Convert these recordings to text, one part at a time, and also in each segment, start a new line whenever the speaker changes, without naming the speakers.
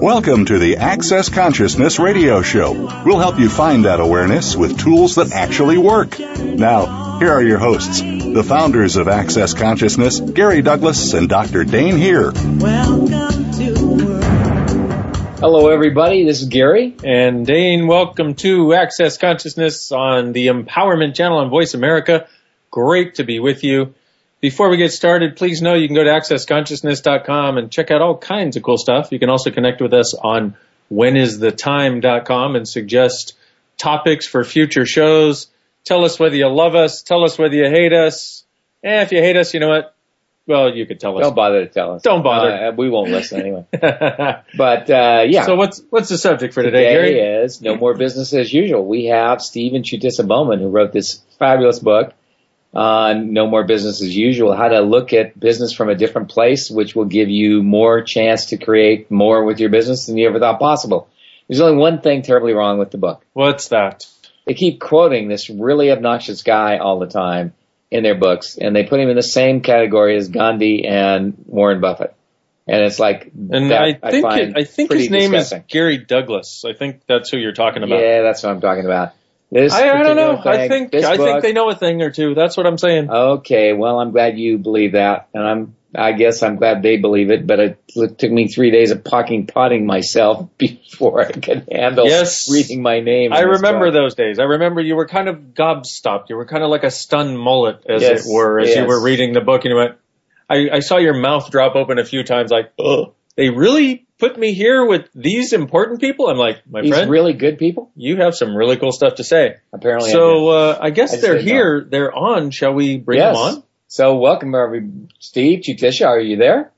Welcome to the Access Consciousness Radio Show. We'll help you find that awareness with tools that actually work. Now, here are your hosts, the founders of Access Consciousness, Gary Douglas and Dr. Dain Heer.
Welcome to the.
Hello, everybody. This is Gary.
And Dain, welcome to Access Consciousness on the Empowerment Channel on Voice America. Great to be with you. Before we get started, please know you can go to accessconsciousness.com and check out all kinds of cool stuff. You can also connect with us on whenisthetime.com and suggest topics for future shows. Tell us whether you love us. Tell us whether you hate us. And if you hate us, you know what? Well, you could tell us.
Don't bother to tell us.
Don't bother.
Uh, we won't listen anyway. But uh, yeah,
So what's what's the subject for today,
today
Gary?
is no more business as usual. We have Stephen Chutisa Bowman who wrote this fabulous book on No More Business as Usual, how to look at business from a different place, which will give you more chance to create more with your business than you ever thought possible. There's only one thing terribly wrong with the book.
What's that?
they keep quoting this really obnoxious guy all the time in their books, and they put him in the same category as Gandhi and Warren Buffett. And it's like,
And I think
find
it, I think his name
disgusting.
is Gary Douglas. I think that's who you're talking about.
Yeah, that's what I'm talking about. This
I, I don't know.
particular
I think I think they know a thing or two. That's what I'm saying.
Okay, well, I'm glad you believe that, and I'm. I guess I'm glad they believe it, but it, took me three days of pocking potting myself before I could handle
Yes.
reading my name.
I remember
book.
those days. I remember you were kind of gobstopped. You were kind of like a stunned mullet, as
Yes,
it were, as you were reading the book, and you went. I, I saw your mouth drop open a few times, like, "Ugh, they really put me here with these important people." I'm like, my
These
friend,
really good people.
you have some really cool stuff to say.
Apparently,
So
do.
uh, I guess
I
they're
didn't know.
here. They're on. Shall we bring
yes.
them on?
So welcome, every Steve Chutisa. Are you there?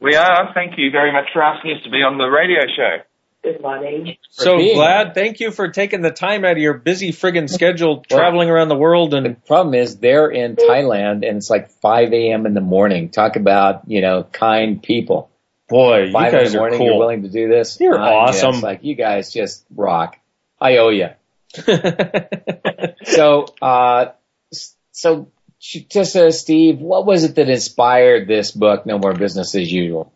We are. Thank you very much for asking us to be on the radio show.
Good morning.
So glad. Thank you for taking the time out of your busy friggin' schedule, traveling around the world,
The
and
problem is they're in Thailand and it's like 5 a.m. in the morning. Talk about, you know, kind people.
Boy, you
5 in
guys
the
are
morning, you're willing to do this?
You're
Uh,
awesome.
it's like, you guys just rock. I owe you. So, uh, so just uh, Steve, what was it that inspired this book, No More Business as Usual?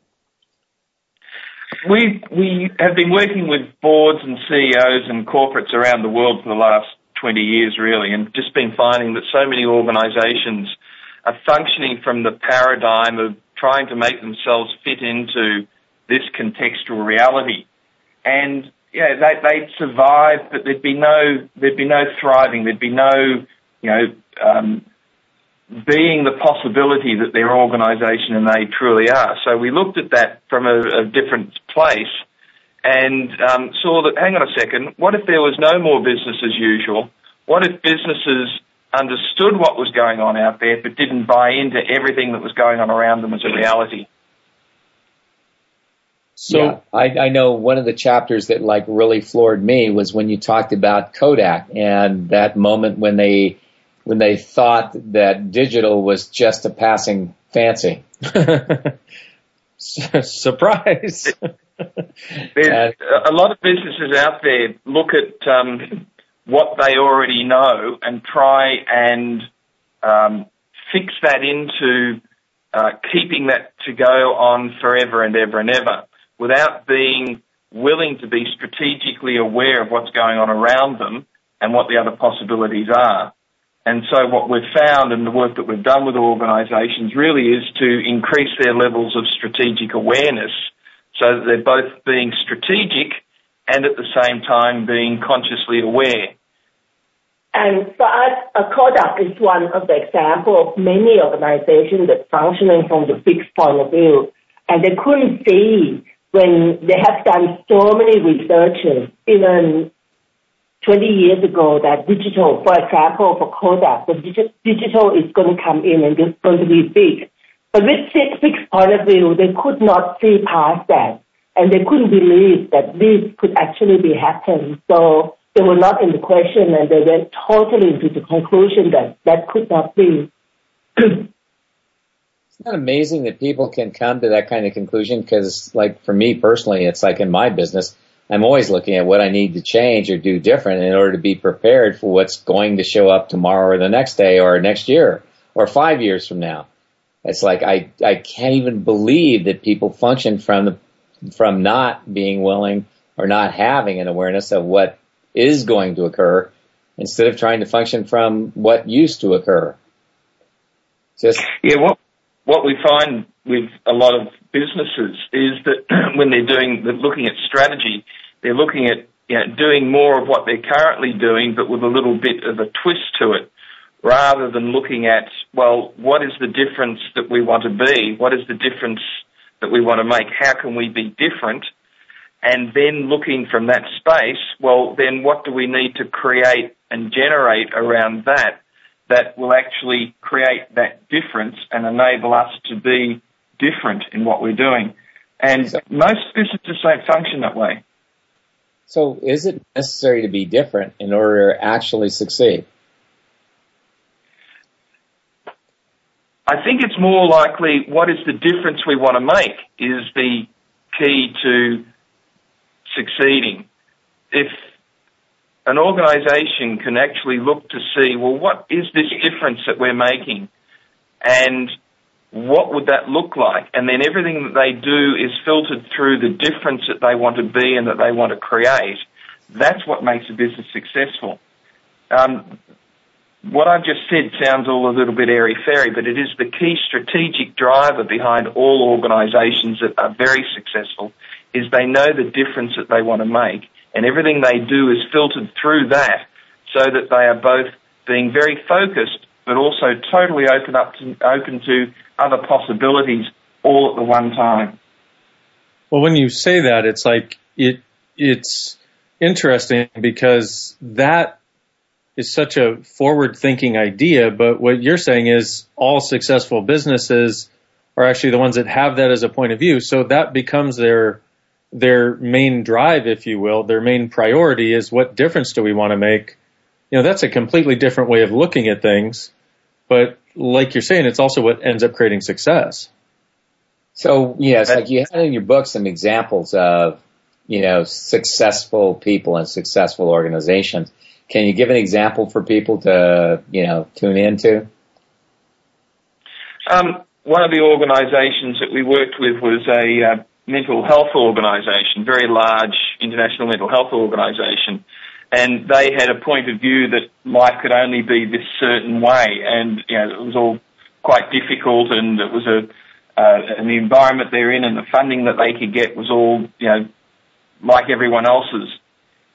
We we have been working with boards and CEOs and corporates around the world for the last 20 years, really, and just been finding that so many organisations are functioning from the paradigm of trying to make themselves fit into this contextual reality, and yeah, they they'd survive, but there'd be no there'd be no thriving, there'd be no you know um, being the possibility that they're organisation and they truly are. So we looked at that from a, a different place and um, saw that, hang on a second, what if there was no more business as usual? What if businesses understood what was going on out there but didn't buy into everything that was going on around them as a reality?
so
yeah, I, I know one of the chapters that like really floored me was when you talked about Kodak and that moment when they when they thought that digital was just a passing fancy.
surprise.
There's a lot of businesses out there look at um, what they already know and try and um, fix that into uh, keeping that to go on forever and ever and ever without being willing to be strategically aware of what's going on around them and what the other possibilities are. And so what we've found and the work that we've done with organisations really is to increase their levels of strategic awareness so that they're both being strategic and at the same time being consciously aware.
And for us, a Kodak is one of the examples of many organizations that functioning from the fixed point of view, and they couldn't see when they have done so many researches, even 20 years ago, that digital, for example, for Kodak, the digi- digital is going to come in and it's going to be big. But with fixed point of view, they could not see past that. And they couldn't believe that this could actually be happening. So they were not in the question and they went totally into the conclusion that that could not be.
Isn't that amazing that people can come to that kind of conclusion? Because, like, for me personally, it's like in my business, I'm always looking at what I need to change or do different in order to be prepared for what's going to show up tomorrow or the next day or next year or five years from now. It's like I, I can't even believe that people function from from not being willing or not having an awareness of what is going to occur instead of trying to function from what used to occur. Just
Yeah, what what we find with a lot of businesses is that when they're doing, they're looking at strategy, they're looking at you know, doing more of what they're currently doing, but with a little bit of a twist to it, rather than looking at, well, what is the difference that we want to be? What is the difference that we want to make? How can we be different? And then looking from that space, well, then what do we need to create and generate around that that will actually create that difference and enable us to be different in what we're doing. And most businesses don't function that way.
So is it necessary to be different in order to actually succeed?
I think it's more likely what is the difference we want to make is the key to succeeding. If an organization can actually look to see, well, what is this difference that we're making? And what would that look like? And then everything that they do is filtered through the difference that they want to be and that they want to create. That's what makes a business successful. Um, what I've just said sounds all a little bit airy fairy, but it is the key strategic driver behind all organisations that are very successful. Is they know the difference that they want to make, and everything they do is filtered through that, so that they are both being very focused, but also totally open up to, open to other possibilities all at the one time.
Well, when you say that, it's like it it's interesting because that is such a forward thinking idea, but what you're saying is all successful businesses are actually the ones that have that as a point of view. So that becomes their their main drive, if you will, their main priority is what difference do we want to make? You know, that's a completely different way of looking at things. But like you're saying, it's also what ends up creating success.
So yes, like you had in your book some examples of, you know, successful people and successful organizations. Can you give an example for people to, you know, tune into?
Um, one of the organisations that we worked with was a uh, mental health organisation, very large international mental health organisation, and they had a point of view that life could only be this certain way, and you know it was all quite difficult, and it was a uh, and the environment they're in and the funding that they could get was all you know like everyone else's.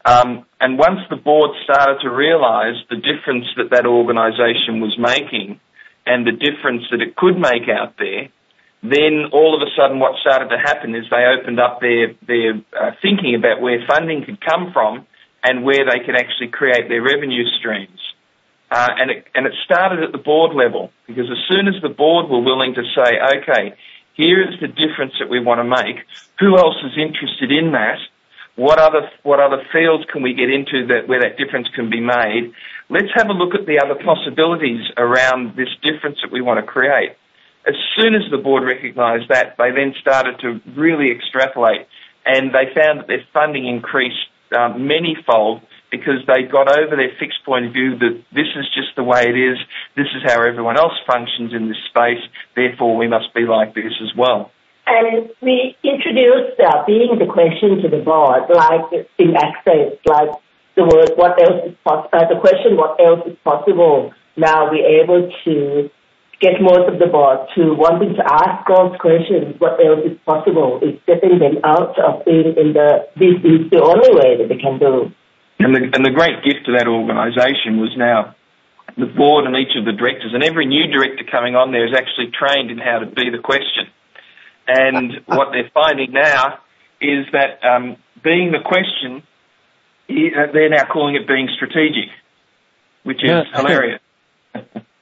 Um, and once the board started to realise the difference that that organisation was making and the difference that it could make out there, then all of a sudden what started to happen is they opened up their, their uh, thinking about where funding could come from and where they could actually create their revenue streams. Uh, and, it, and it started at the board level because as soon as the board were willing to say, okay, here is the difference that we want to make, who else is interested in that? What other, what other fields can we get into that, where that difference can be made? Let's have a look at the other possibilities around this difference that we want to create. As soon as the board recognised that, they then started to really extrapolate, and they found that their funding increased um, manyfold because they got over their fixed point of view that this is just the way it is, this is how everyone else functions in this space, therefore we must be like this as well.
And we introduced uh, being the question to the board, like in access, like the word what else is possible, uh, the question what else is possible. Now we're able to get most of the board to wanting to ask those questions, what else is possible, is getting them out of being in the, this is the only way that they can do.
And the, and the great gift to that organisation was now the board and each of the directors, and every new director coming on there is actually trained in how to be the question. And what they're finding now is that um, being the question, they're now calling it being strategic, which is
Yeah.
hilarious.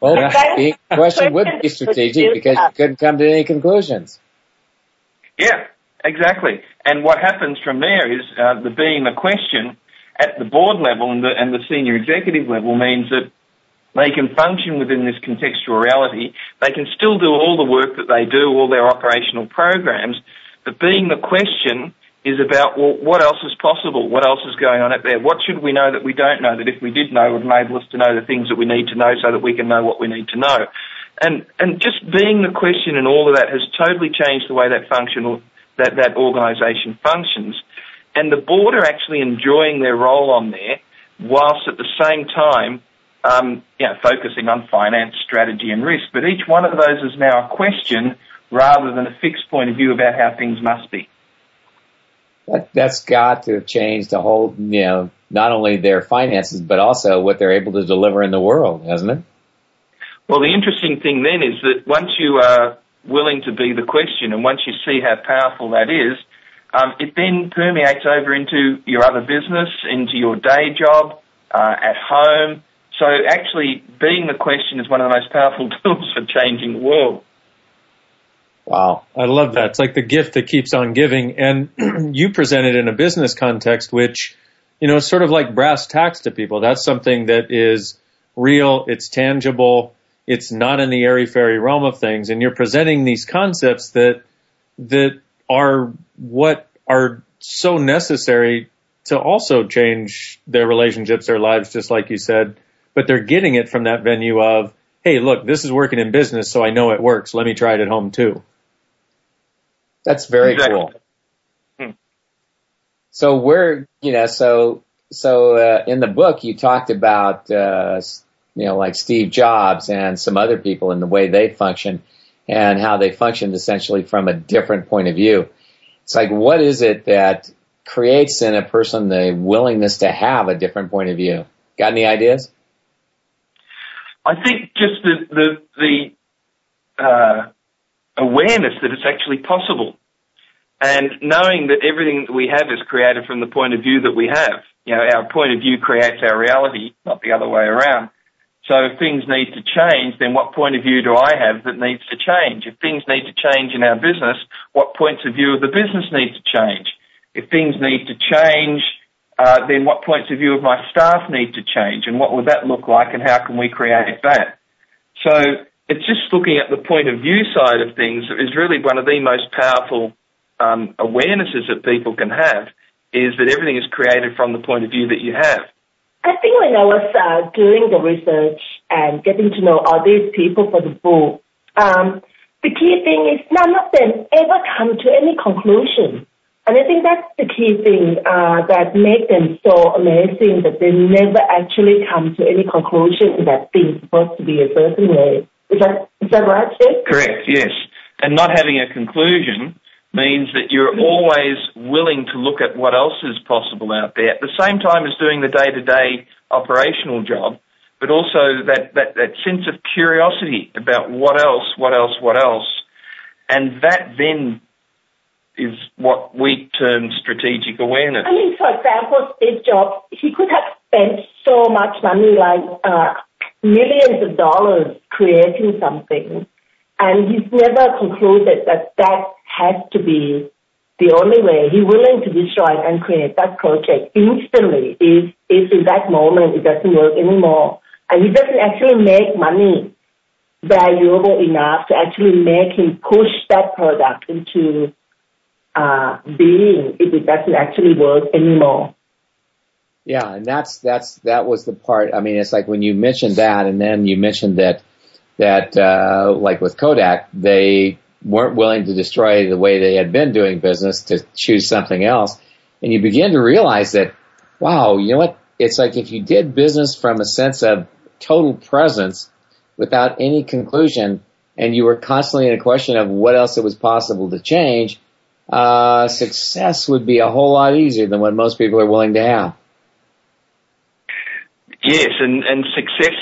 Well, the question would be strategic because you couldn't come to any conclusions.
Yeah, exactly. And what happens from there is uh, the being the question at the board level and the, and the senior executive level means that they can function within this contextual reality. They can still do all the work that they do, all their operational programs, but being the question is about, well, what else is possible? What else is going on out there? What should we know that we don't know that if we did know would enable us to know the things that we need to know so that we can know what we need to know? And, and just being the question and all of that has totally changed the way that function, that, that organisation functions. And the board are actually enjoying their role on there whilst at the same time um, you know, focusing on finance, strategy, and risk. But each one of those is now a question rather than a fixed point of view about how things must be.
That, that's got to have changed the whole, you know, not only their finances, but also what they're able to deliver in the world, hasn't it?
Well, the interesting thing then is that once you are willing to be the question and once you see how powerful that is, um, it then permeates over into your other business, into your day job, uh, at home. So actually, being the question is one of the most powerful tools for changing the world.
Wow.
I love that. It's like the gift that keeps on giving. And you present it in a business context, which, you know, is sort of like brass tacks to people. That's something that is real. It's tangible. It's not in the airy fairy realm of things. And you're presenting these concepts that, that are what are so necessary to also change their relationships, their lives, just like you said. But they're getting it from that venue of, hey, look, this is working in business, so I know it works. Let me try it at home too.
That's very
Exactly.
cool.
Hmm.
So we're, you know, so, so, uh, in the book you talked about, uh, you know, like Steve Jobs and some other people and the way they function and how they functioned essentially from a different point of view. It's like, what is it that creates in a person the willingness to have a different point of view? Got any ideas?
I think just the the, the uh, awareness that it's actually possible, and knowing that everything that we have is created from the point of view that we have. You know, our point of view creates our reality, not the other way around. So if things need to change, then what point of view do I have that needs to change? If things need to change in our business, what points of view of the business need to change? If things need to change, uh, then what points of view of my staff need to change and what would that look like and how can we create that? So it's just looking at the point of view side of things is really one of the most powerful um, awarenesses that people can have is that everything is created from the point of view that you have.
I think when I was uh, doing the research and getting to know all these people for the book, um, the key thing is none of them ever come to any conclusion. And I think that's the key thing uh, that makes them so amazing that they never actually come to any conclusion that things supposed to be a certain way. Is that is that right, Jim?
Correct, yes. And not having a conclusion means that you're always willing to look at what else is possible out there at the same time as doing the day-to-day operational job, but also that, that, that sense of curiosity about what else, what else, what else. And that then is what we term strategic awareness.
I mean, for example, Steve Jobs, he could have spent so much money, like uh, millions of dollars, creating something, and he's never concluded that that has to be the only way. He's willing to destroy and create that project instantly if, if in that moment it doesn't work anymore. And he doesn't actually make money valuable enough to actually make him push that product into uh, being if it doesn't actually work anymore.
Yeah, and that's that's that was the part. I mean, it's like when you mentioned that, and then you mentioned that that uh, like with Kodak, they weren't willing to destroy the way they had been doing business to choose something else, and you begin to realize that, wow, you know what? It's like if you did business from a sense of total presence without any conclusion, and you were constantly in a question of what else it was possible to change, uh, success would be a whole lot easier than what most people are willing to have.
Yes, and, and success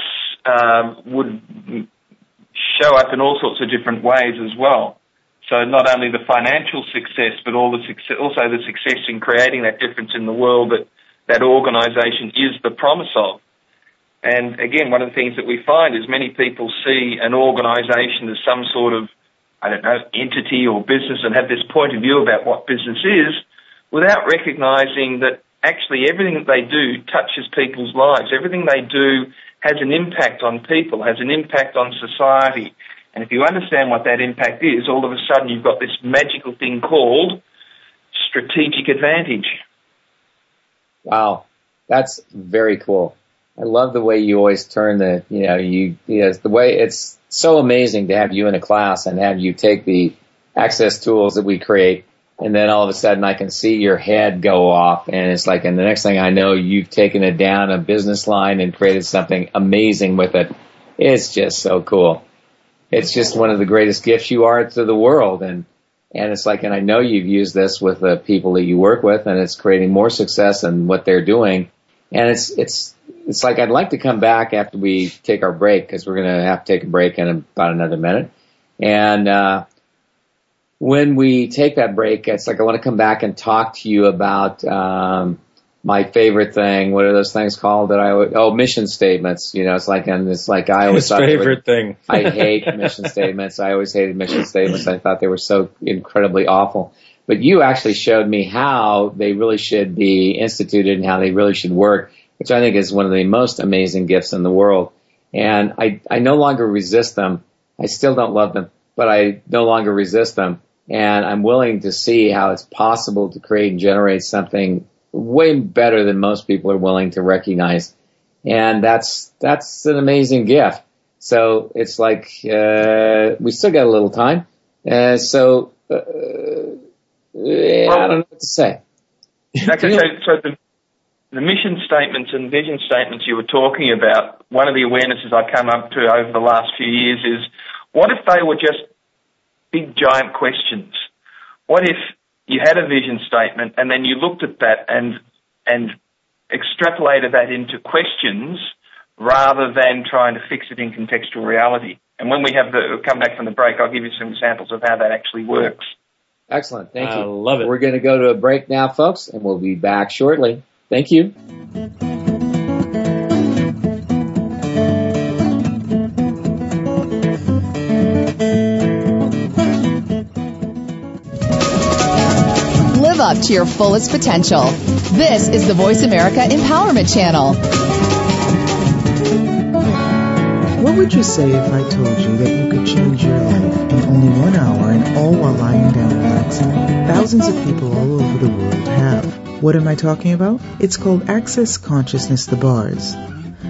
um, would show up in all sorts of different ways as well. So not only the financial success, but all the success, also the success in creating that difference in the world that that organisation is the promise of. And again, one of the things that we find is many people see an organisation as some sort of, I don't know, entity or business and have this point of view about what business is without recognising that actually everything that they do touches people's lives. Everything they do has an impact on people, has an impact on society. And if you understand what that impact is, all of a sudden you've got this magical thing called strategic advantage.
Wow, that's very cool. I love the way you always turn the, you know, you, the way it's so amazing to have you in a class and have you take the access tools that we create and then all of a sudden I can see your head go off and it's like, and the next thing I know, you've taken it down a business line and created something amazing with it. It's just so cool. It's just one of the greatest gifts you are to the world. And, and it's like, and I know you've used this with the people that you work with and it's creating more success in what they're doing. And it's, it's, it's like I'd like to come back after we take our break because we're going to have to take a break in about another minute. And, uh, when we take that break, it's like I want to come back and talk to you about um, my favorite thing. What are those things called that I would? Oh, mission statements. You know, it's like and it's like I always
His
thought were-
favorite thing.
I hate mission statements. I always hated mission statements. I thought they were so incredibly awful. But you actually showed me how they really should be instituted and how they really should work, which I think is one of the most amazing gifts in the world. And I, I no longer resist them. I still don't love them, but I no longer resist them. And I'm willing to see how it's possible to create and generate something way better than most people are willing to recognize. And that's, that's an amazing gift. So it's like, uh, we still got a little time. Uh, so, uh, yeah, I don't know what to say.
So, so the, the mission statements and vision statements you were talking about, one of the awarenesses I've come up to over the last few years is, what if they were just big giant questions? What if you had a vision statement and then you looked at that and and extrapolated that into questions rather than trying to fix it in contextual reality? And when we have the come back from the break, I'll give you some examples of how that actually works.
Excellent. Thank
I
you.
love it.
We're going to go to a break now, folks, and we'll be back shortly. Thank you.
Up to your fullest potential. This is the Voice America Empowerment Channel.
What would you say if I told you that you could change your life in only one hour and all while lying down relaxing? Thousands of people all over the world have. What am I talking about? It's called Access Consciousness The Bars.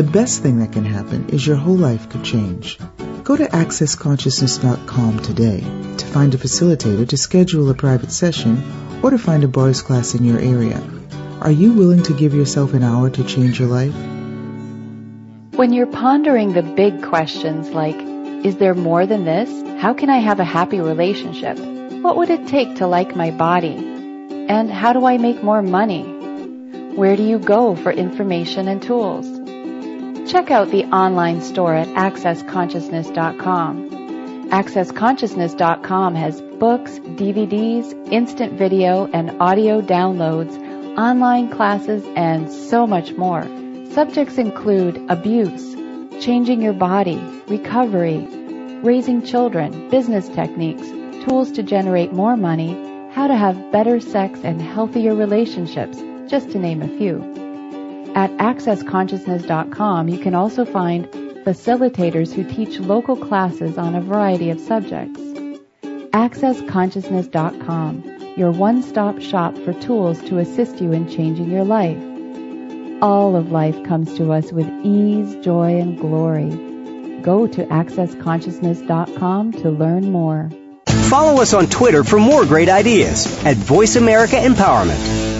The best thing that can happen is your whole life could change. Go to accessconsciousness.com today to find a facilitator to schedule a private session or to find a bars class in your area. Are you willing to give yourself an hour to change your life?
When you're pondering the big questions like, is there more than this? How can I have a happy relationship? What would it take to like my body? And how do I make more money? Where do you go for information and tools? Check out the online store at accessconsciousness.com. AccessConsciousness.com has books, DVDs, instant video, and audio downloads, online classes, and so much more. Subjects include abuse, changing your body, recovery, raising children, business techniques, tools to generate more money, how to have better sex and healthier relationships, just to name a few. At accessconsciousness.com, you can also find facilitators who teach local classes on a variety of subjects. AccessConsciousness.com, your one-stop shop for tools to assist you in changing your life. All of life comes to us with ease, joy, and glory. Go to AccessConsciousness.com to learn more.
Follow us on Twitter for more great ideas at Voice America Empowerment.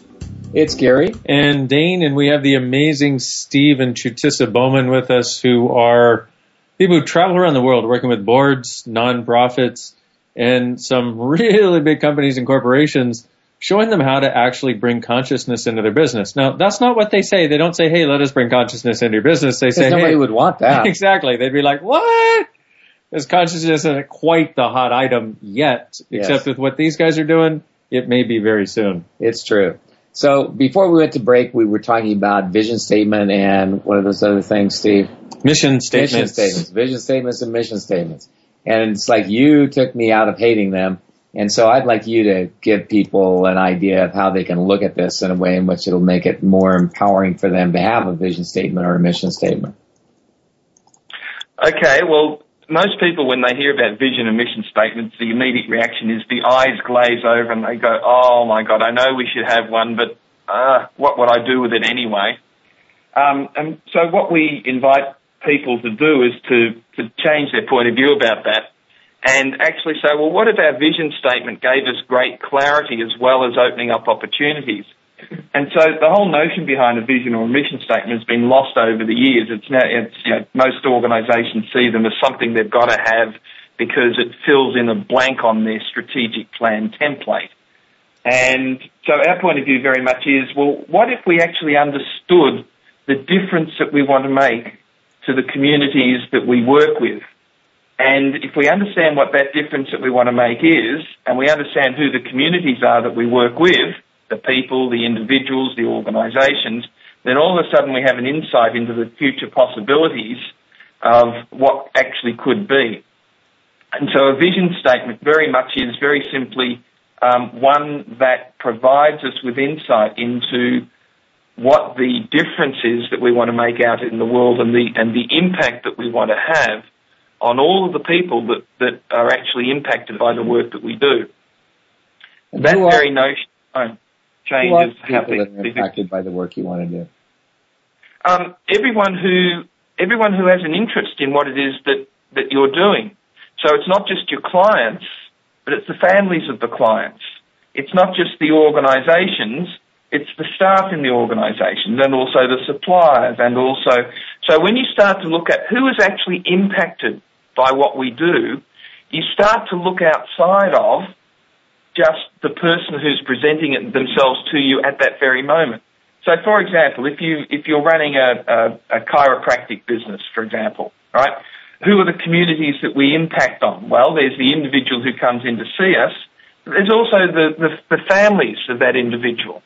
It's Gary.
and Dain, and we have the amazing Steve and Chutisa Bowman with us, who are people who travel around the world working with boards, nonprofits, and some really big companies and corporations, showing them how to actually bring consciousness into their business. Now, that's not what they say. They don't say, "Hey, let us bring consciousness into your business." They say,
nobody
"Hey,
would want that.
exactly." They'd be like, "What?" Because consciousness isn't quite the hot item yet,
Yes.
except with what these guys are doing, it may be very soon.
It's true. So before we went to break, we were talking about vision statement and what are those other things, Steve?
Mission statements.
Mission statements, vision statements, and mission statements. And it's like you took me out of hating them. And so I'd like you to give people an idea of how they can look at this in a way in which it'll make it more empowering for them to have a vision statement or a mission statement.
Okay, well, most people, when they hear about vision and mission statements, the immediate reaction is the eyes glaze over and they go, oh my God, I know we should have one, but uh, what would I do with it anyway? Um, and so what we invite people to do is to, to change their point of view about that and actually say, well, what if our vision statement gave us great clarity as well as opening up opportunities? And so the whole notion behind a vision or a mission statement has been lost over the years. It's now, it's, you know, most organisations see them as something they've got to have because it fills in a blank on their strategic plan template. And so our point of view very much is, well, what if we actually understood the difference that we want to make to the communities that we work with? And if we understand what that difference that we want to make is, and we understand who the communities are that we work with, the people, the individuals, the organisations, then all of a sudden we have an insight into the future possibilities of what actually could be. And so a vision statement very much is very simply um, one that provides us with insight into what the difference is that we want to make out in the world and the and the impact that we want to have on all of the people that, that are actually impacted by the work that we do. That
are-
very notion alone
Who are
changes
people that are impacted by the work you want to do?
um, everyone who everyone who has an interest in what it is that, that you're doing. So it's not just your clients, but it's the families of the clients. It's not just the organisations, it's the staff in the organisations and also the suppliers and also so when you start to look at who is actually impacted by what we do, you start to look outside of just the person who's presenting it themselves to you at that very moment. So, for example, if you if you're running a, a, a chiropractic business, for example, right, who are the communities that we impact on? Well, there's the individual who comes in to see us. There's also the, the, the families of that individual.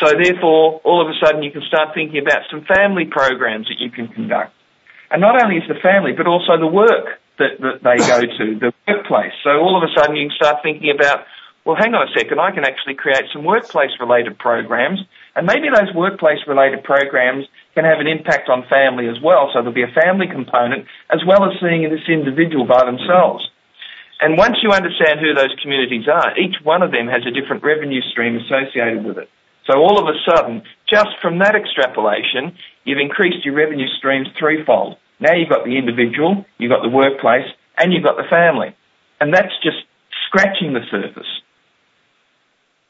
So, therefore, all of a sudden you can start thinking about some family programs that you can conduct. And not only is the family, but also the work that, that they go to, the workplace. So all of a sudden you can start thinking about, well, hang on a second, I can actually create some workplace related programs, and maybe those workplace related programs can have an impact on family as well. So there'll be a family component as well as seeing this individual by themselves. And once you understand who those communities are, each one of them has a different revenue stream associated with it. So all of a sudden, just from that extrapolation, you've increased your revenue streams threefold. Now you've got the individual, you've got the workplace, and you've got the family. And that's just scratching the surface.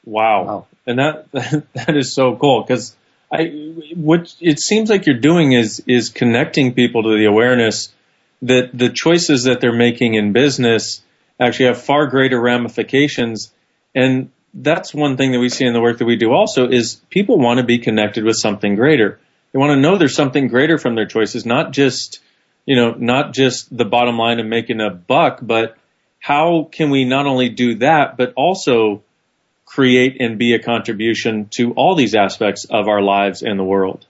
Wow. And that that is so cool because I what it seems like you're doing is is connecting people to the awareness that the choices that they're making in business actually have far greater ramifications and that's one thing that we see in the work that we do also is people want to be connected with something greater. They want to know there's something greater from their choices, not just, you know, not just the bottom line of making a buck, but how can we not only do that, but also create and be a contribution to all these aspects of our lives and the world.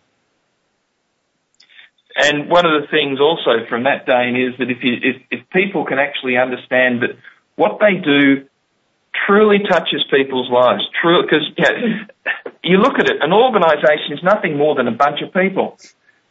and one of the things also from that, Dain, is that if, you, if, if people can actually understand that what they do truly touches people's lives, because you, know, you look at it, an organisation is nothing more than a bunch of people.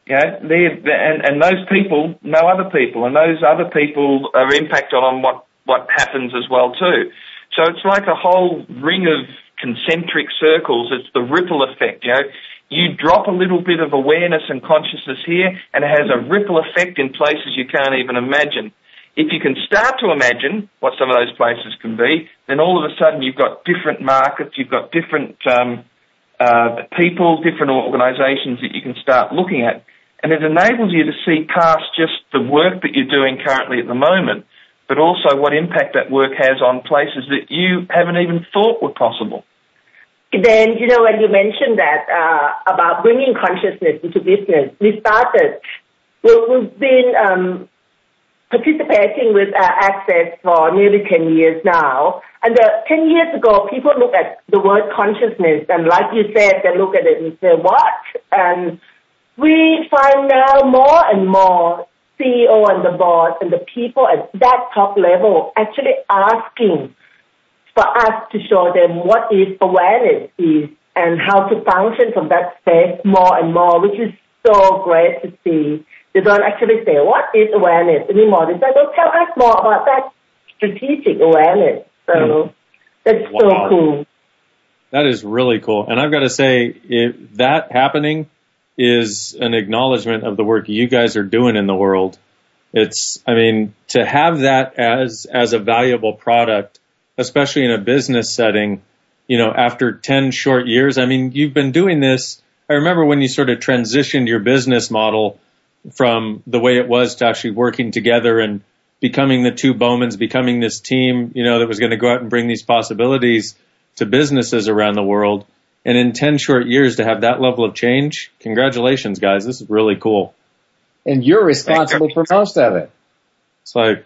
You know, and, and those people know other people, and those other people are impacted on what, what happens as well too. So it's like a whole ring of concentric circles. It's the ripple effect. You know, you drop a little bit of awareness and consciousness here, and it has a ripple effect in places you can't even imagine. If you can start to imagine what some of those places can be, then all of a sudden you've got different markets, you've got different um, uh, people, different organisations that you can start looking at, and it enables you to see past just the work that you're doing currently at the moment, but also what impact that work has on places that you haven't even thought were possible.
Then, you know, when you mentioned that uh, about bringing consciousness into business, we started, we, we've been um, participating with uh, Access for nearly 10 years now. And uh, 10 years ago, people look at the word consciousness, and like you said, they look at it and say, what? And we find now more and more CEO and the board and the people at that top level actually asking for us to show them what is awareness is and how to function from that space more and more, which is so great to see. They don't actually say, what is awareness anymore? They say, well, tell us more about that strategic awareness. So mm. that's wow. so cool.
That is really cool. And I've got to say, if that happening is an acknowledgement of the work you guys are doing in the world. It's, I mean, to have that as, as a valuable product especially in a business setting, you know, after 10 short years. I mean, you've been doing this. I remember when you sort of transitioned your business model from the way it was to actually working together and becoming the two Bowmans, becoming this team, you know, that was going to go out and bring these possibilities to businesses around the world. And in 10 short years to have that level of change, congratulations, guys. This is really cool.
And you're responsible for most of it.
It's like,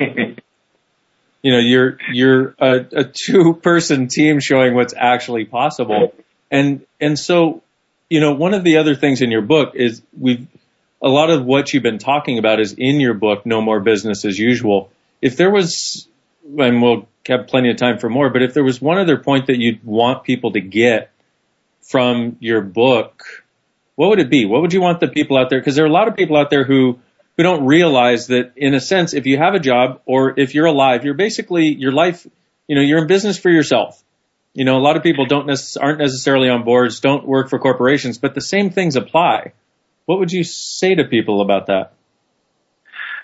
you know, you're, you're a, a two person team showing what's actually possible. And, and so, you know, one of the other things in your book is we've, a lot of what you've been talking about is in your book, No More Business as Usual. If there was, and we'll have plenty of time for more, but if there was one other point that you'd want people to get from your book, what would it be? What would you want the people out there? Because there are a lot of people out there who who don't realize that in a sense, if you have a job or if you're alive, you're basically your life, you know, you're in business for yourself. You know, a lot of people don't necess- aren't necessarily on boards, don't work for corporations, but the same things apply. What would you say to people about that?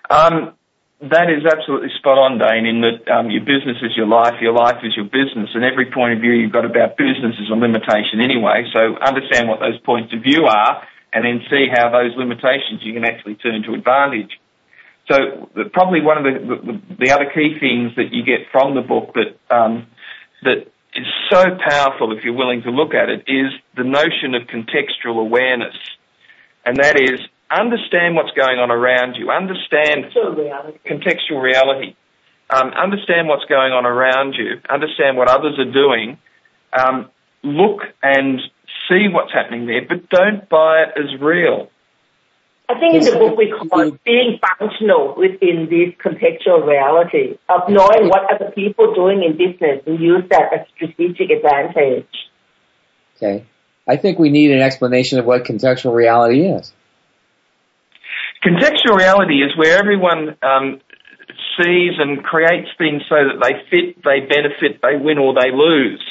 Um, that is absolutely spot on, Dain, in that um, your business is your life, your life is your business, and every point of view you've got about business is a limitation anyway. So understand what those points of view are and then see how those limitations you can actually turn to advantage. So probably one of the, the, the other key things that you get from the book that um, that is so powerful if you're willing to look at it is the notion of contextual awareness, and that is understand what's going on around you, understand
contextual reality,
contextual reality. Um, understand what's going on around you, understand what others are doing, um, look and see what's happening there, but don't buy it as real.
I think in the book we call it being functional within this contextual reality of knowing what other people doing in business and use that as a strategic advantage.
Okay. I think we need an explanation of what contextual reality is.
Contextual reality is where everyone um, sees and creates things so that they fit, they benefit, they win or they lose.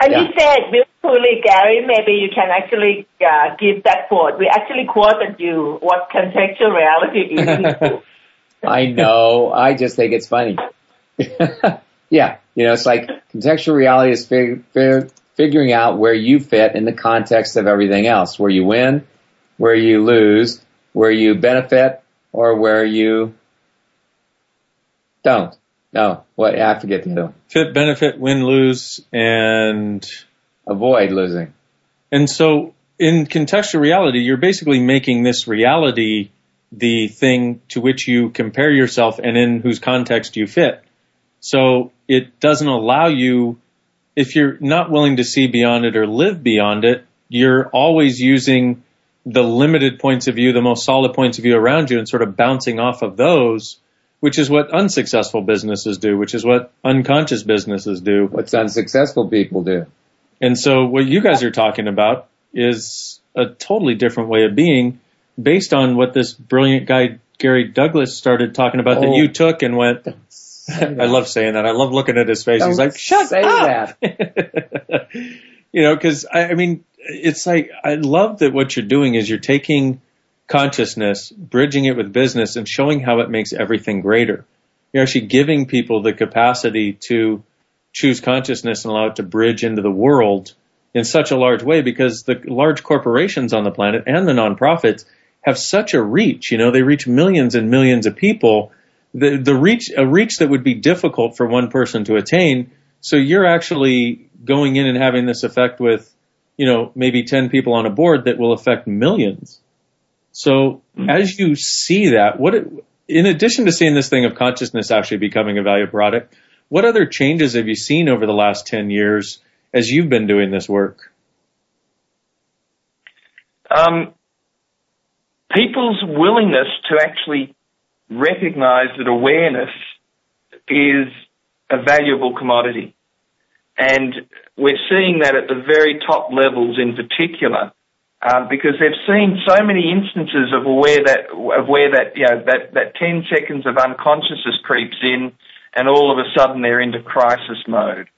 And yeah. you said beautifully, Gary, maybe you can actually uh, give that quote. We actually quoted you what contextual reality is.
I know. I just think it's funny. yeah. You know, it's like contextual reality is fig- fig- figuring out where you fit in the context of everything else, where you win, where you lose, where you benefit, or where you don't. No, what? I forget the other one.
Fit, benefit, win, lose, and
avoid losing.
And so in contextual reality, you're basically making this reality the thing to which you compare yourself and in whose context you fit. So it doesn't allow you, if you're not willing to see beyond it or live beyond it, you're always using the limited points of view, the most solid points of view around you and sort of bouncing off of those, which is what unsuccessful businesses do, which is what unconscious businesses do.
What's unsuccessful people do.
And so what you guys are talking about is a totally different way of being based on what this brilliant guy, Gary Douglas, started talking about that
Oh.
you took and went, I love saying that. I love looking at his face. He's
Don't
like, shut
say
up.
that.
you know, cause I, I mean, it's like, I love that what you're doing is you're taking consciousness, bridging it with business and showing how it makes everything greater. You're actually giving people the capacity to choose consciousness and allow it to bridge into the world in such a large way because the large corporations on the planet and the nonprofits have such a reach. You know, they reach millions and millions of people. The, the reach, a reach that would be difficult for one person to attain. So you're actually going in and having this effect with, you know, maybe 10 people on a board that will affect millions. So as you see that, what, it, in addition to seeing this thing of consciousness actually becoming a value product, what other changes have you seen over the last 10 years as you've been doing this work?
Um, people's willingness to actually recognize that awareness is a valuable commodity. And we're seeing that at the very top levels in particular, um, because they've seen so many instances of where that, of where that, you know, that, that 10 seconds of unconsciousness creeps in and all of a sudden they're into crisis mode.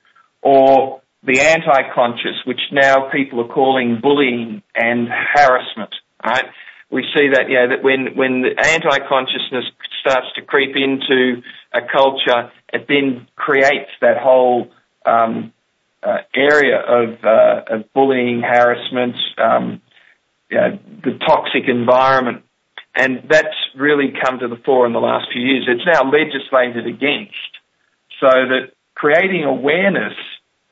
Or the anti-conscious, which now people are calling bullying and harassment, right? We see that, you know, that when, when the anti-consciousness starts to creep into a culture, it then creates that whole, um, uh, area of, uh, of bullying, harassment, um, you know, the toxic environment. And that's really come to the fore in the last few years. It's now legislated against. So that creating awareness,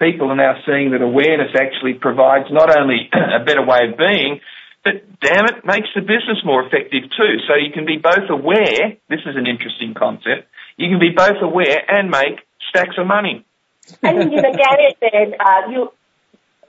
people are now seeing that awareness actually provides not only a better way of being, but damn it, makes the business more effective too. So you can be both aware, this is an interesting concept, you can be both aware and make stacks of money.
And you know, Gary said, uh, you,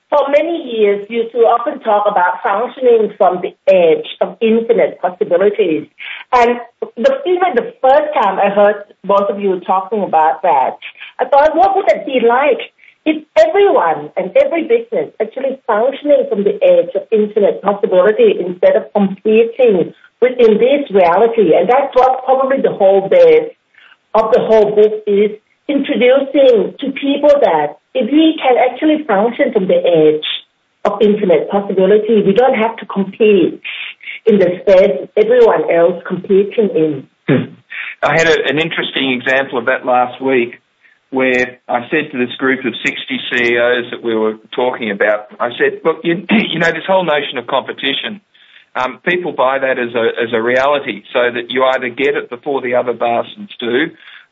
for many years, you two often talk about functioning from the edge of infinite possibilities. And the, even the first time I heard both of you talking about that, I thought, what would it be like if everyone and every business actually functioning from the edge of infinite possibility instead of competing within this reality? And that's what probably the whole base of the whole book is introducing to people that if we can actually function from the edge of infinite possibility, we don't have to compete in the space everyone else competing in.
I had a, an interesting example of that last week where I said to this group of 60 CEOs that we were talking about, I said, look, you, you know, this whole notion of competition, um, people buy that as a, as a reality so that you either get it before the other bastards do,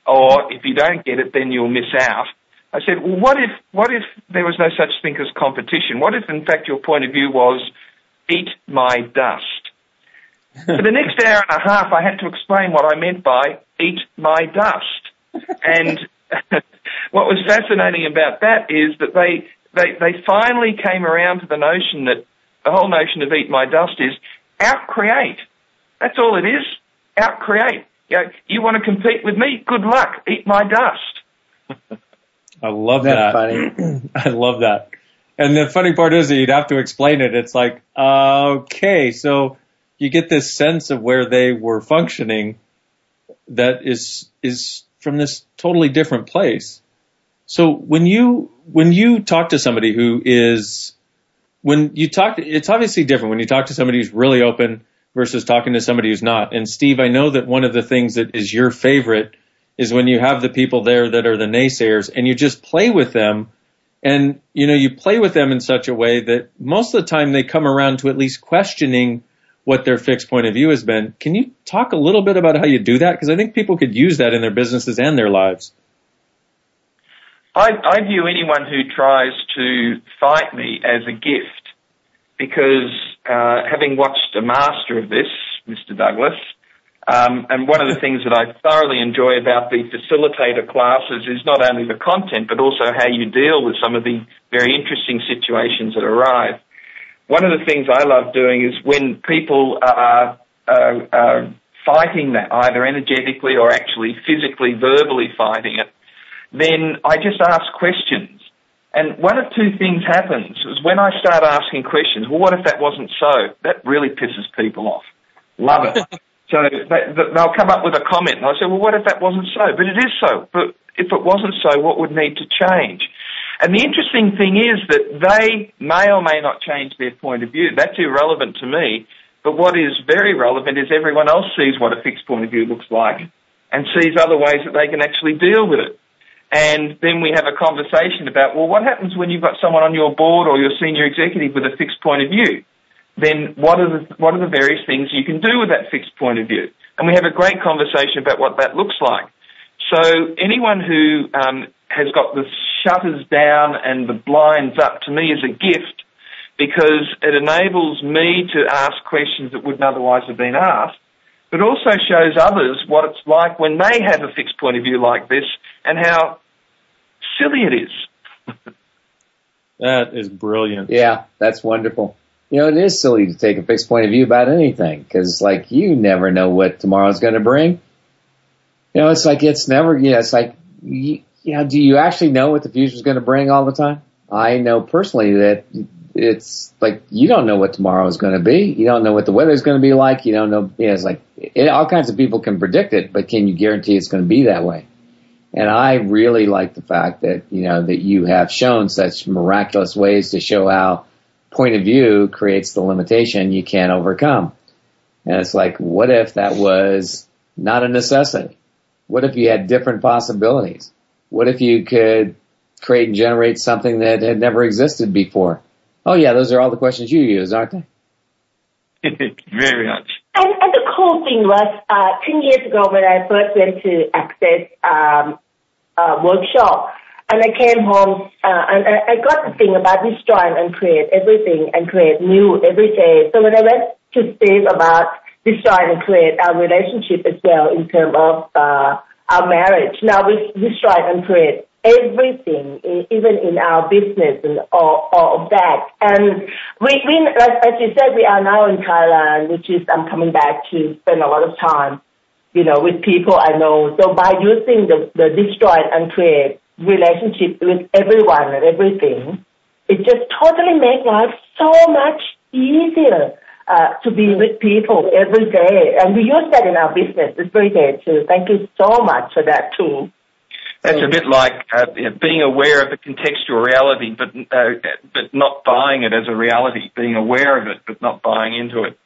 or if you don't get it, then you'll miss out. I said, well, what if, what if there was no such thing as competition? What if, in fact, your point of view was eat my dust? For the next hour and a half, I had to explain what I meant by eat my dust. And what was fascinating about that is that they, they, they finally came around to the notion that the whole notion of eat my dust is out-create. That's all it is. Out-create. You, know, you want to compete with me? Good luck. Eat my dust.
I love
That's
that.
funny.
I love that. And the funny part is that you'd have to explain it. It's like, uh, okay, so you get this sense of where they were functioning that is, is from this totally different place. So when you, when you talk to somebody who is, when you talk, it's obviously different when you talk to somebody who's really open versus talking to somebody who's not. And Steve, I know that one of the things that is your favorite is when you have the people there that are the naysayers and you just play with them and you know you play with them in such a way that most of the time they come around to at least questioning what their fixed point of view has been. Can you talk a little bit about how you do that? Because I think people could use that in their businesses and their lives.
I, I view anyone who tries to fight me as a gift because having watched a master of this, Mr. Douglas, um, and one of the things that I thoroughly enjoy about the facilitator classes is not only the content, but also how you deal with some of the very interesting situations that arise. one of the things I love doing is when people are, are, are fighting that, either energetically or actually physically, verbally fighting it, then I just ask questions. And one of two things happens is when I start asking questions, well, what if that wasn't so? That really pisses people off. Love it. so they, they'll come up with a comment and I'll say, well, what if that wasn't so? But it is so. But if it wasn't so, what would need to change? And the interesting thing is that they may or may not change their point of view. That's irrelevant to me. But what is very relevant is everyone else sees what a fixed point of view looks like and sees other ways that they can actually deal with it. And then we have a conversation about, well, what happens when you've got someone on your board or your senior executive with a fixed point of view? Then what are the, what are the various things you can do with that fixed point of view? And we have a great conversation about what that looks like. So anyone who um, has got the shutters down and the blinds up to me is a gift because it enables me to ask questions that wouldn't otherwise have been asked, but also shows others what it's like when they have a fixed point of view like this and how silly it is.
that is brilliant.
Yeah, that's wonderful. You know, it is silly to take a fixed point of view about anything because, like, you never know what tomorrow's going to bring. You know, it's like it's never. Yeah, it's like you, you know, do you actually know what the future is going to bring all the time? I know personally that it's like you don't know what tomorrow is going to be. You don't know what the weather is going to be like. You don't know. You know it's like it, all kinds of people can predict it, but can you guarantee it's going to be that way? And I really like the fact that you know that you have shown such miraculous ways to show how point of view creates the limitation you can't overcome. And it's like, what if that was not a necessity? What if you had different possibilities? What if you could create and generate something that had never existed before? Oh yeah, those are all the questions you use, aren't they?
Very much.
And, and the cool thing was, uh, 10 years ago when I first went to Access um, uh, workshop, and I came home uh, and I, I got the thing about destroy and create everything and create new every day. So when I went to Steve about destroy and create our relationship as well in terms of uh, our marriage, now we destroy and create everything, even in our business and all, all of that. And we, we, as you said, we are now in Thailand, which is I'm coming back to spend a lot of time, you know, with people I know. So by using the, the destroy and create relationship with everyone and everything, it just totally makes life so much easier. Uh, to be with people every day. And we use that in our business every day too. Thank you so much for that too.
That's a bit like uh, being aware of the contextual reality, but uh, but not buying it as a reality. Being aware of it, but not buying into it.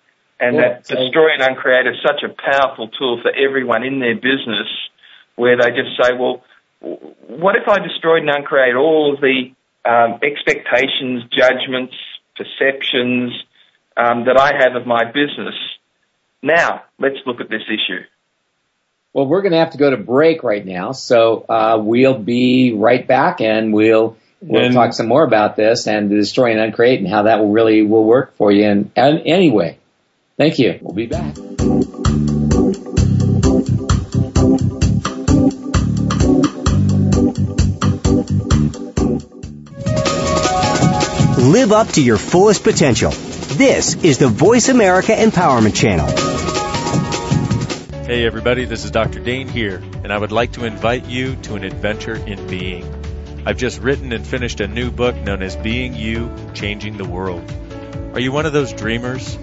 And yeah, that so destroy and uncreate is such a powerful tool for everyone in their business, where they just say, well, what if I destroyed and uncreate all of the um, expectations, judgments, perceptions um, that I have of my business? Now, let's look at this issue.
Well, we're going to have to go to break right now, so uh, we'll be right back, and we'll we'll and, talk some more about this and the destroy and uncreate and how that will really will work for you. in any anyway, thank you. We'll be back.
Live up to your fullest potential. This is the Voice America Empowerment Channel.
Hey everybody, this is Dr. Dain Heer, and I would like to invite you to an adventure in being. I've just written and finished a new book known as Being You, Changing the World. Are you one of those dreamers?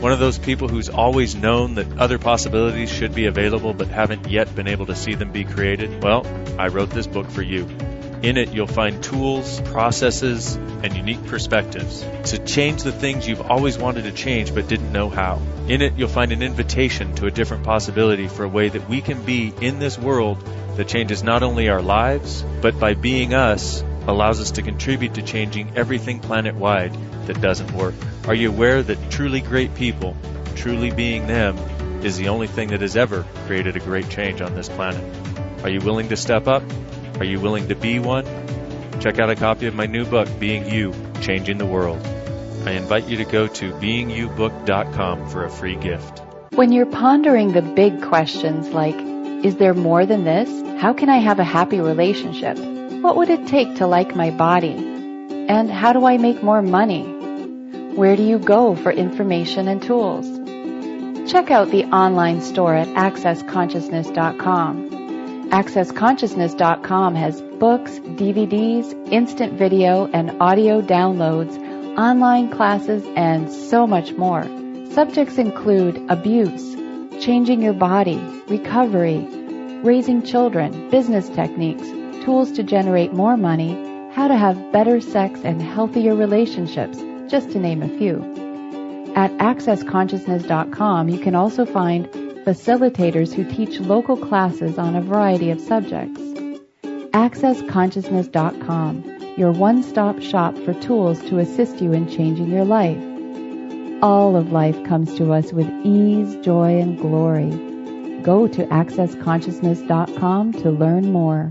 One of those people who's always known that other possibilities should be available but haven't yet been able to see them be created? Well, I wrote this book for you. In it, you'll find tools, processes, and unique perspectives to change the things you've always wanted to change but didn't know how. In it, you'll find an invitation to a different possibility for a way that we can be in this world that changes not only our lives, but by being us, allows us to contribute to changing everything planet wide that doesn't work. Are you aware that truly great people, truly being them, is the only thing that has ever created a great change on this planet? Are you willing to step up? Are you willing to be one? Check out a copy of my new book, Being You, Changing the World. I invite you to go to beingyoubook.com for a free gift.
When you're pondering the big questions like, is there more than this? How can I have a happy relationship? What would it take to like my body? And how do I make more money? Where do you go for information and tools? Check out the online store at accessconsciousness.com. AccessConsciousness.com has books, DVDs, instant video and audio downloads, online classes, and so much more. Subjects include abuse, changing your body, recovery, raising children, business techniques, tools to generate more money, how to have better sex and healthier relationships, just to name a few. At accessconsciousness.com, you can also find facilitators who teach local classes on a variety of subjects. AccessConsciousness.com, your one-stop shop for tools to assist you in changing your life. All of life comes to us with ease, joy, and glory. Go to AccessConsciousness.com to learn more.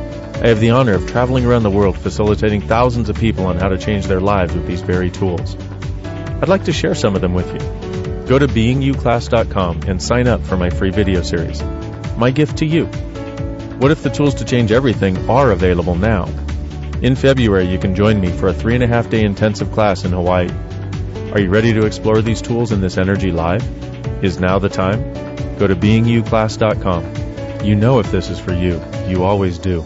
I have the honor of traveling around the world facilitating thousands of people on how to change their lives with these very tools. I'd like to share some of them with you. Go to beingyouclass.com and sign up for my free video series. My gift to you. What if the tools to change everything are available now? In February, you can join me for a three and a half day intensive class in Hawaii. Are you ready to explore these tools in this energy live? Is now the time? Go to beingyouclass.com. You know if this is for you. You always do.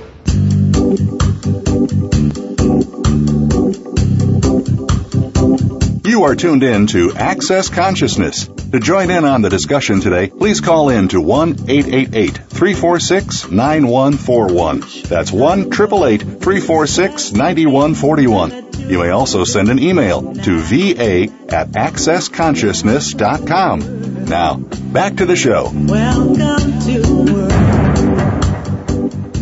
You are tuned in to Access Consciousness. To join in on the discussion today, please call in to 1 888 346 9141. That's 1 888 346 9141. You may also send an email to va at accessconsciousness.com. Now, back to the show.
Welcome to world.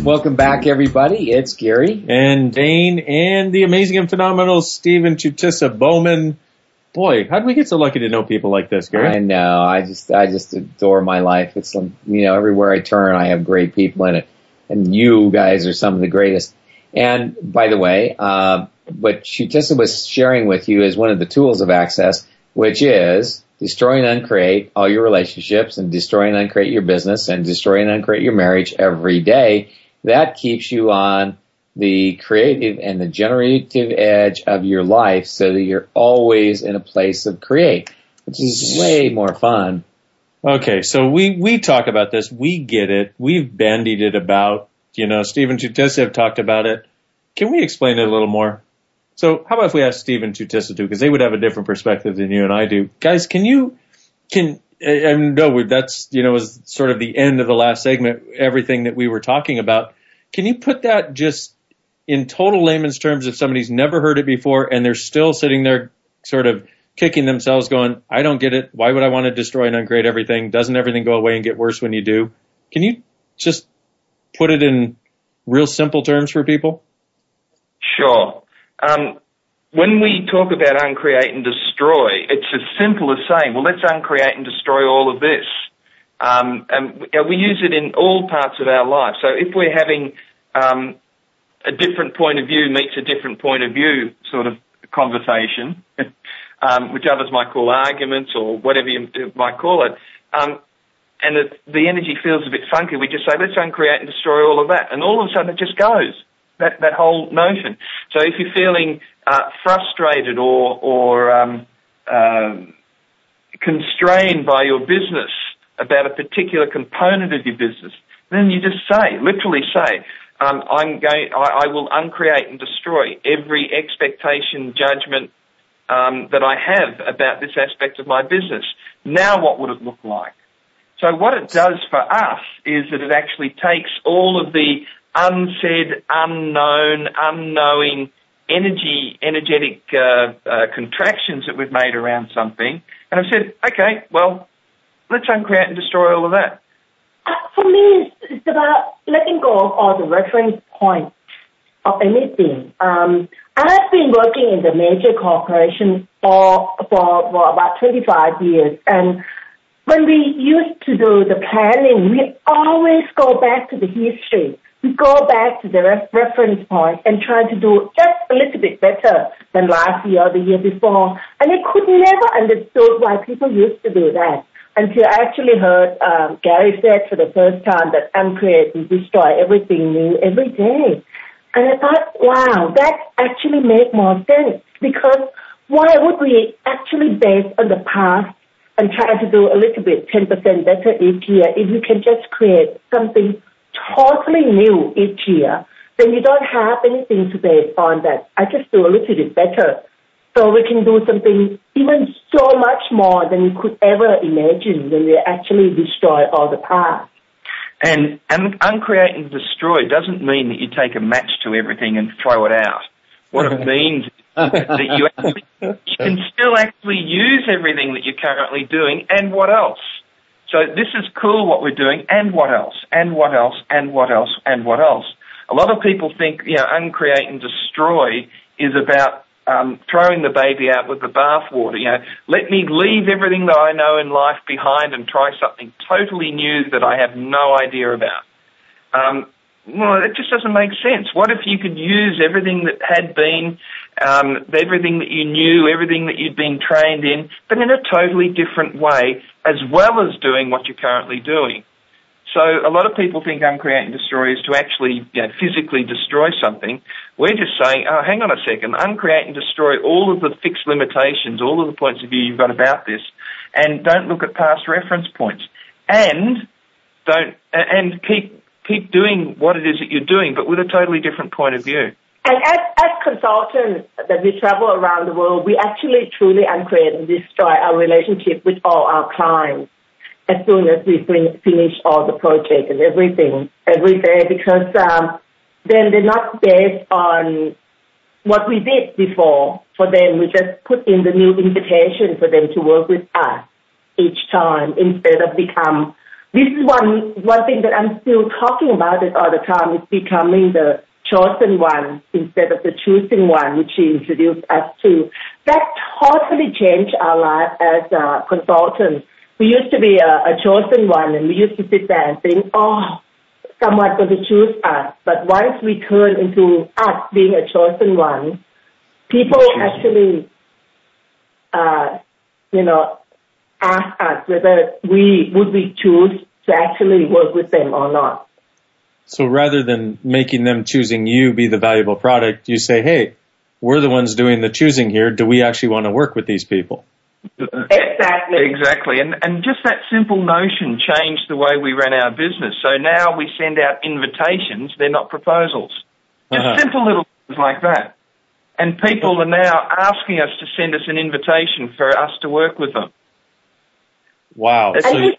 Welcome back, everybody. It's Gary.
And Dain and the amazing and phenomenal Stephen Chutisa Bowman. Boy, how did we get so lucky to know people like this, Gary?
I know. I just, I just adore my life. It's, you know, everywhere I turn, I have great people in it. And you guys are some of the greatest. And by the way, uh, what Chutisa was sharing with you is one of the tools of access, which is destroy and uncreate all your relationships and destroy and uncreate your business and destroy and uncreate your marriage every day. That keeps you on the creative and the generative edge of your life so that you're always in a place of create, which is way more fun.
Okay, so we, we talk about this. We get it. We've bandied it about. You know, Stephen have talked about it. Can we explain it a little more? So how about if we ask Stephen Chutisa too, because they would have a different perspective than you and I do. Guys, can you, can, I know that's, you know, was sort of the end of the last segment, everything that we were talking about. Can you put that just in total layman's terms if somebody's never heard it before and they're still sitting there sort of kicking themselves going, I don't get it. Why would I want to destroy and uncreate everything? Doesn't everything go away and get worse when you do? Can you just put it in real simple terms for people?
Sure. Um, when we talk about uncreate and destroy, it's as simple as saying, well, let's uncreate and destroy all of this. Um, and we use it in all parts of our life. So if we're having um, a different point of view meets a different point of view sort of conversation, um, which others might call arguments or whatever you might call it, um, and the, the energy feels a bit funky, we just say, let's uncreate and destroy all of that. And all of a sudden it just goes that, that whole notion. So if you're feeling uh, frustrated or, or um, uh, constrained by your business about a particular component of your business, then you just say, literally say, um, I'm going, I, I, will uncreate and destroy every expectation, judgment um, that I have about this aspect of my business. Now, what would it look like? So, what it does for us is that it actually takes all of the unsaid, unknown, unknowing energy, energetic uh, uh, contractions that we've made around something, and I've said, okay, well, let's uncreate and destroy all of that.
For me, it's, it's about letting go of all the reference points of anything. Um, I've been working in the major corporation for, for, for about 25 years and when we used to do the planning, we always go back to the history. We go back to the ref- reference point and try to do just a little bit better than last year or the year before. And I could never understood why people used to do that until I actually heard um, Gary said for the first time that uncreate and destroy everything new every day. And I thought, wow, that actually makes more sense because why would we actually base on the past and try to do a little bit 10% better each year if you can just create something totally new each year, then you don't have anything to base on that. I just do a little bit better. So we can do something even so much more than you could ever imagine when we actually destroy all the past.
And, and uncreate and destroy doesn't mean that you take a match to everything and throw it out. What it means is that you, actually, you can still actually use everything that you're currently doing and what else. So this is cool what we're doing and what else, and what else, and what else, and what else. A lot of people think, you know, uncreate and destroy is about um, throwing the baby out with the bathwater. You know, let me leave everything that I know in life behind and try something totally new that I have no idea about. Um, well, it just doesn't make sense. What if you could use everything that had been, um, everything that you knew, everything that you'd been trained in, but in a totally different way, as well as doing what you're currently doing? So a lot of people think uncreate and destroy is to actually you know, physically destroy something. We're just saying, oh, hang on a second, uncreate and destroy all of the fixed limitations, all of the points of view you've got about this, and don't look at past reference points. And don't, and keep keep doing what it is that you're doing, but with a totally different point of view.
And as, as consultants that we travel around the world, we actually truly uncreate and destroy our relationship with all our clients as soon as we finish all the project and everything every day because um, then they're not based on what we did before for them. We just put in the new invitation for them to work with us each time instead of become this is one one thing that I'm still talking about it all the time is becoming the chosen one instead of the choosing one, which she introduced us to. That totally changed our life as a consultants. We used to be a, a chosen one, and we used to sit there and think, "Oh, someone's going to choose us." But once we turn into us being a chosen one, people actually, uh, you know, ask us whether we would we choose to actually work with them or not.
So rather than making them choosing you be the valuable product, you say, hey, we're the ones doing the choosing here. Do we actually want to work with these people?
Exactly.
Exactly. And, and just that simple notion changed the way we ran our business. So now we send out invitations, they're not proposals. Just uh-huh. simple little things like that. And people are now asking us to send us an invitation for us to work with them.
Wow.
So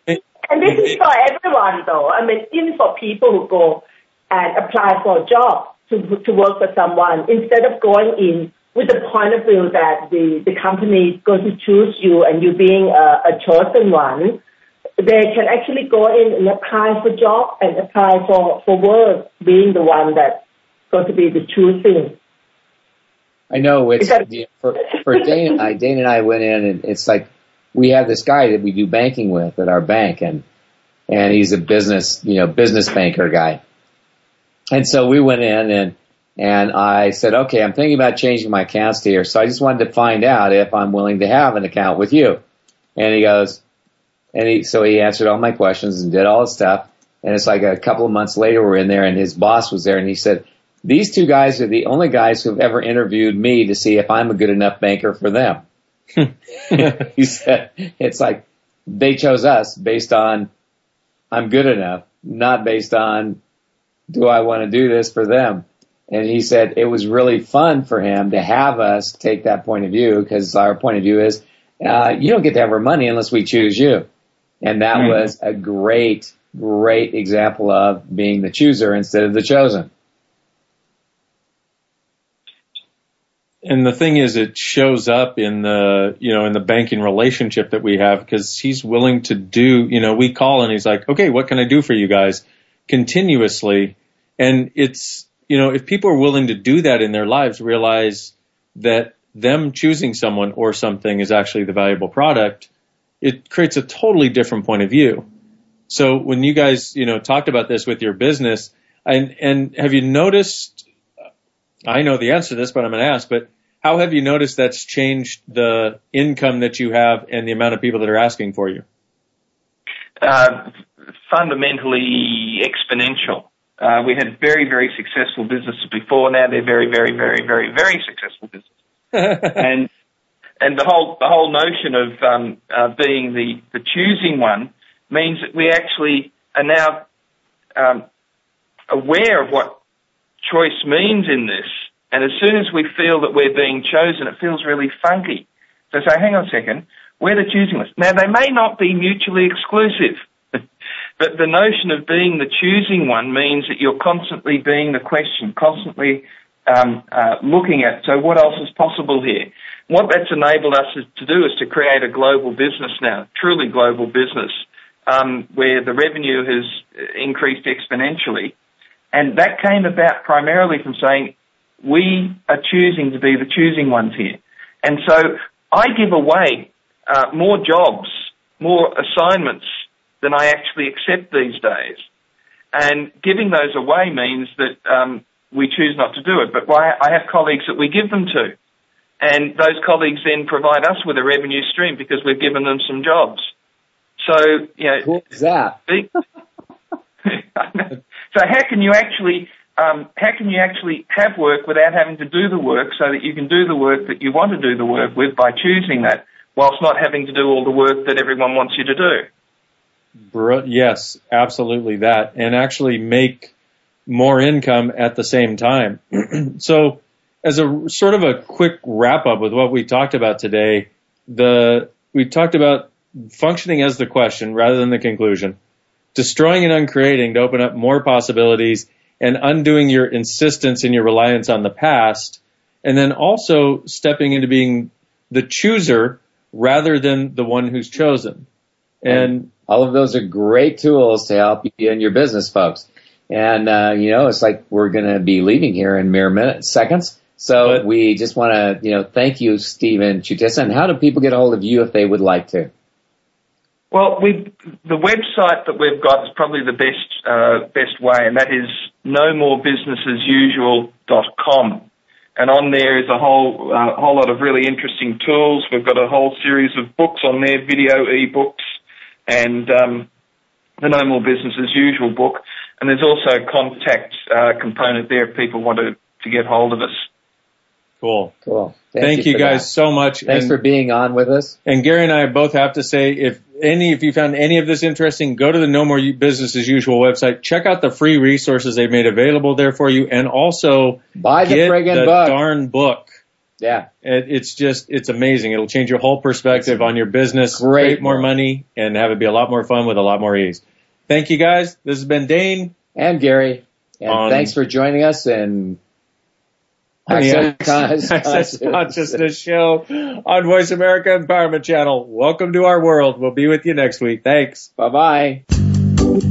and this is for everyone though. I mean, even for people who go and apply for a job to, to work for someone, instead of going in with the point of view that the, the company is going to choose you and you being a, a chosen one, they can actually go in and apply for job and apply for, for work, being the one that's going to be the choosing.
I know it's that, for for Dain and I. Dain and I went in, and it's like we have this guy that we do banking with at our bank and, and he's a business, you know, business banker guy. And so we went in and, and I said, okay, I'm thinking about changing my accounts here. So I just wanted to find out if I'm willing to have an account with you. And he goes, and he, so he answered all my questions and did all the stuff. And it's like a couple of months later, we're in there and his boss was there and he said, these two guys are the only guys who've ever interviewed me to see if I'm a good enough banker for them. he said, it's like they chose us based on I'm good enough, not based on do I want to do this for them. And he said it was really fun for him to have us take that point of view because our point of view is, uh, you don't get to have our money unless we choose you. And that mm-hmm. was a great, great example of being the chooser instead of the chosen.
and the thing is, it shows up in the, you know, in the banking relationship that we have because he's willing to do, you know, we call and he's like, okay, what can I do for you guys continuously? And it's, you know, if people are willing to do that in their lives, realize that them choosing someone or something is actually the valuable product, it creates a totally different point of view. So when you guys, you know, talked about this with your business, and, and have you noticed I know the answer to this, but I'm going to ask, but how have you noticed that's changed the income that you have and the amount of people that are asking for you?
Uh, fundamentally exponential. Uh, we had very, very successful businesses before. Now they're very, very, very, very, very successful businesses. and and the whole the whole notion of um, uh, being the the choosing one means that we actually are now um, aware of what choice means in this. And as soon as we feel that we're being chosen, it feels really funky. So say, hang on a second, we're the choosing list. Now they may not be mutually exclusive, but the notion of being the choosing one means that you're constantly being the question, constantly um, uh, looking at, so what else is possible here? What that's enabled us to do is to create a global business now, truly global business, um, where the revenue has increased exponentially and that came about primarily from saying, we are choosing to be the choosing ones here. And so I give away uh, more jobs, more assignments than I actually accept these days. And giving those away means that um, we choose not to do it. But I have colleagues that we give them to. And those colleagues then provide us with a revenue stream because we've given them some jobs. So, you know.
Is that?
So how can you actually um, how can you actually have work without having to do the work so that you can do the work that you want to do the work with by choosing that whilst not having to do all the work that everyone wants you to do?
Yes, absolutely that. And actually make more income at the same time. so as a sort of a quick wrap up with what we talked about today, the, we talked about functioning as the question rather than the conclusion destroying and uncreating to open up more possibilities and undoing your insistence and your reliance on the past. And then also stepping into being the chooser rather than the one who's chosen. And
all of those are great tools to help you in your business, folks. And, uh, you know, it's like we're going to be leaving here in mere minutes, seconds. So but, we just want to, you know, thank you, Stephen Chutisa. And how do people get a hold of you if they would like to?
Well, we the website that we've got is probably the best uh, best way, and that is nomorebusinessasusual.com. And on there is a whole uh, whole lot of really interesting tools. We've got a whole series of books on there, video e-books, and um, the No More Business as Usual book. And there's also a contact uh, component there if people want to, to get hold of us.
Cool.
Cool.
Thank, Thank you, you guys that. so much.
Thanks and, for being on with us.
And Gary and I both have to say, if any, if you found any of this interesting, go to the No More Business as Usual website. Check out the free resources they've made available there for you, and also
buy the friggin'
the
book.
darn book.
Yeah,
it, it's just it's amazing. It'll change your whole perspective on your business,
Great
create more money, and have it be a lot more fun with a lot more ease. Thank you guys. This has been Dain
and Gary, and on, thanks for joining us. And
Access, Access Consciousness Show on Voice America Empowerment Channel. Welcome to our world. We'll be with you next week. Thanks.
Bye bye.